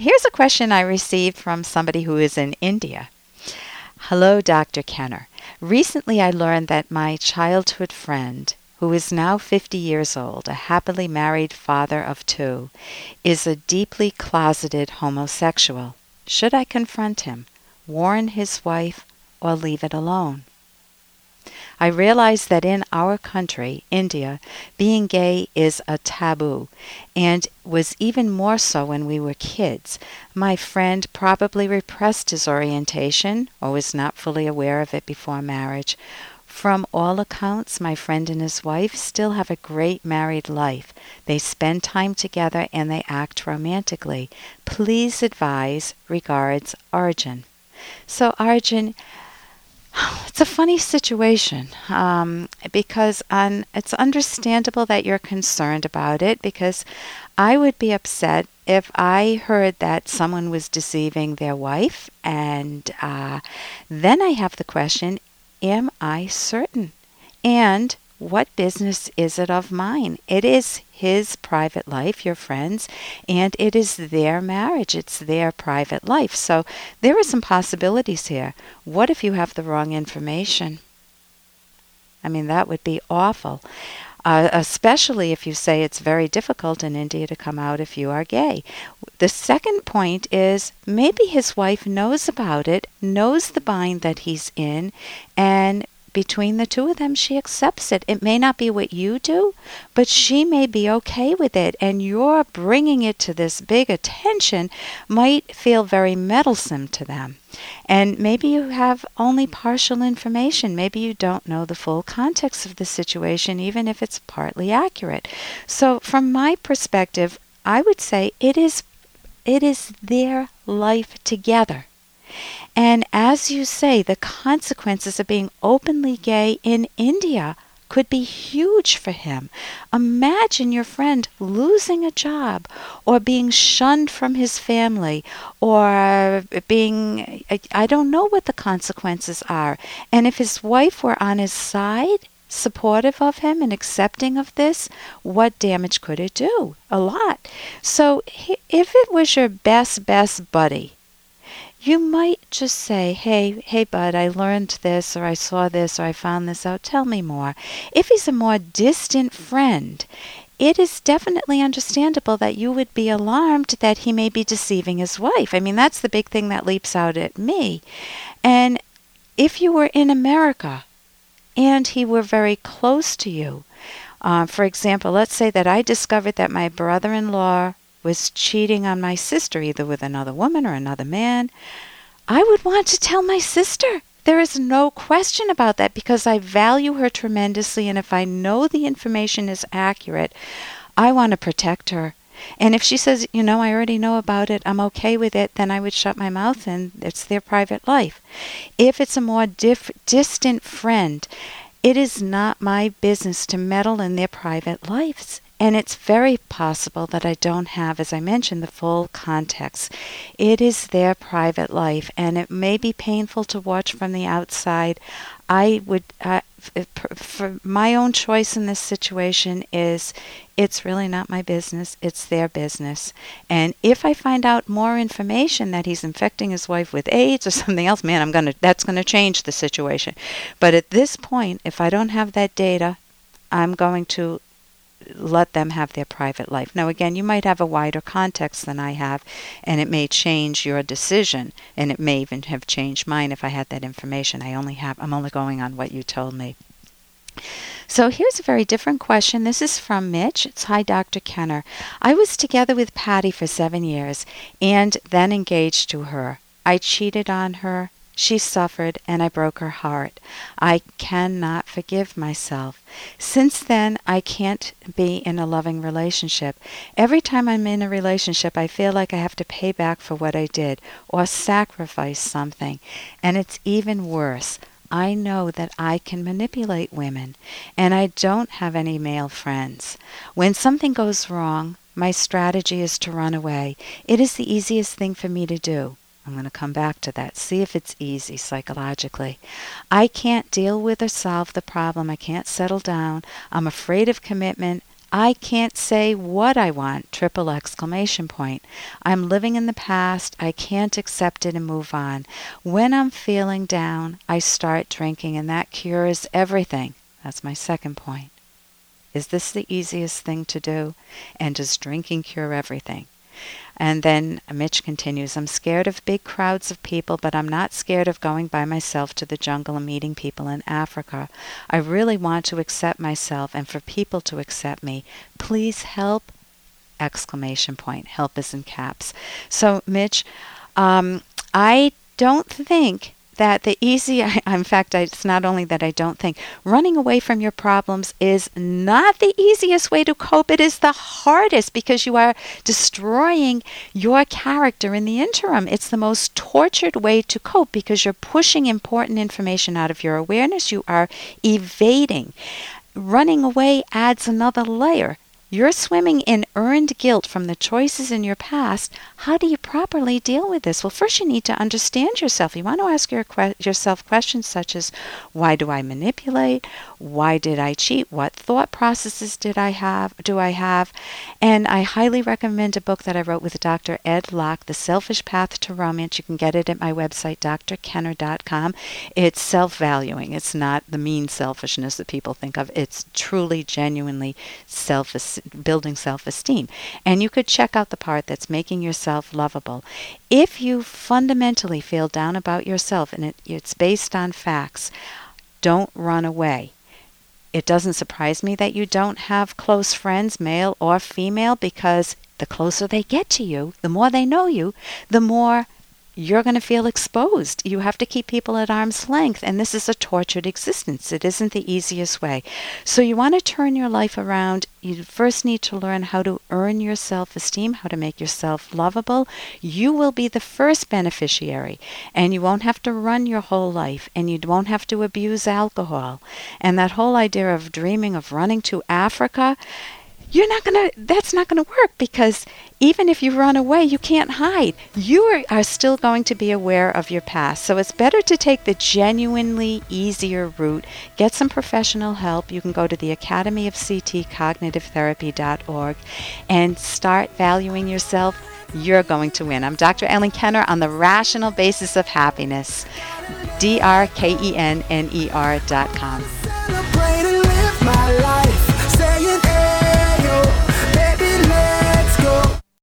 Here's a question I received from somebody who is in India. Hello, Dr. Kenner. Recently I learned that my childhood friend, who is now 50 years old, a happily married father of two, is a deeply closeted homosexual. Should I confront him, warn his wife, or leave it alone? I realize that in our country, India, being gay is a taboo, and was even more so when we were kids. My friend probably repressed his orientation or was not fully aware of it before marriage. From all accounts, my friend and his wife still have a great married life. They spend time together and they act romantically. Please advise. Regards, Arjun. So, Arjun, it's a funny situation um, because it's understandable that you're concerned about it because I would be upset if I heard that someone was deceiving their wife, and uh, then I have the question Am I certain? And what business is it of mine? It is his private life, your friends, and it is their marriage. It's their private life. So there are some possibilities here. What if you have the wrong information? I mean, that would be awful. Uh, especially if you say it's very difficult in India to come out if you are gay. The second point is maybe his wife knows about it, knows the bind that he's in, and between the two of them, she accepts it. It may not be what you do, but she may be okay with it. And your bringing it to this big attention might feel very meddlesome to them. And maybe you have only partial information. Maybe you don't know the full context of the situation, even if it's partly accurate. So, from my perspective, I would say it is it is their life together. And as you say, the consequences of being openly gay in India could be huge for him. Imagine your friend losing a job or being shunned from his family or being, I don't know what the consequences are. And if his wife were on his side, supportive of him and accepting of this, what damage could it do? A lot. So if it was your best, best buddy, you might just say, Hey, hey, bud, I learned this, or I saw this, or I found this out. Tell me more. If he's a more distant friend, it is definitely understandable that you would be alarmed that he may be deceiving his wife. I mean, that's the big thing that leaps out at me. And if you were in America and he were very close to you, uh, for example, let's say that I discovered that my brother in law was cheating on my sister, either with another woman or another man, I would want to tell my sister. There is no question about that because I value her tremendously, and if I know the information is accurate, I want to protect her. And if she says, you know, I already know about it, I'm okay with it, then I would shut my mouth and it's their private life. If it's a more dif- distant friend, it is not my business to meddle in their private lives. And it's very possible that I don't have, as I mentioned, the full context. It is their private life, and it may be painful to watch from the outside. I would, uh, for my own choice in this situation is it's really not my business, it's their business. And if I find out more information that he's infecting his wife with AIDS or something else, man, I'm going to that's going to change the situation. But at this point, if I don't have that data, I'm going to let them have their private life. Now, again, you might have a wider context than I have, and it may change your decision, and it may even have changed mine if I had that information. I only have, I'm only going on what you told me. So here's a very different question. This is from Mitch. It's Hi, Dr. Kenner. I was together with Patty for seven years and then engaged to her. I cheated on her she suffered, and I broke her heart. I cannot forgive myself. Since then, I can't be in a loving relationship. Every time I'm in a relationship, I feel like I have to pay back for what I did or sacrifice something. And it's even worse. I know that I can manipulate women, and I don't have any male friends. When something goes wrong, my strategy is to run away. It is the easiest thing for me to do. I'm going to come back to that. See if it's easy psychologically. I can't deal with or solve the problem. I can't settle down. I'm afraid of commitment. I can't say what I want, triple exclamation point. I'm living in the past. I can't accept it and move on. When I'm feeling down, I start drinking, and that cures everything. That's my second point. Is this the easiest thing to do? And does drinking cure everything? And then Mitch continues I'm scared of big crowds of people, but I'm not scared of going by myself to the jungle and meeting people in Africa. I really want to accept myself and for people to accept me. Please help! Exclamation point. Help is in caps. So, Mitch, um, I don't think that the easy, I, in fact, it's not only that I don't think, running away from your problems is not the easiest way to cope. It is the hardest because you are destroying your character in the interim. It's the most tortured way to cope because you're pushing important information out of your awareness. You are evading. Running away adds another layer you're swimming in earned guilt from the choices in your past. How do you properly deal with this? Well, first you need to understand yourself. You want to ask your que- yourself questions such as why do I manipulate? Why did I cheat? What thought processes did I have? Do I have? And I highly recommend a book that I wrote with Dr. Ed Locke, The Selfish Path to Romance. You can get it at my website drkenner.com. It's self-valuing. It's not the mean selfishness that people think of. It's truly genuinely self building self esteem. And you could check out the part that's making yourself lovable. If you fundamentally feel down about yourself and it, it's based on facts, don't run away. It doesn't surprise me that you don't have close friends, male or female, because the closer they get to you, the more they know you, the more you're going to feel exposed. You have to keep people at arm's length, and this is a tortured existence. It isn't the easiest way. So, you want to turn your life around. You first need to learn how to earn your self esteem, how to make yourself lovable. You will be the first beneficiary, and you won't have to run your whole life, and you won't have to abuse alcohol. And that whole idea of dreaming of running to Africa, you're not going to, that's not going to work because even if you run away, you can't hide. You are, are, still going to be aware of your past. So it's better to take the genuinely easier route. Get some professional help. You can go to the Academy of CT Cognitive Therapy.org and start valuing yourself. You're going to win. I'm Dr. Ellen Kenner on the rational basis of happiness. D R K E N N E R dot com.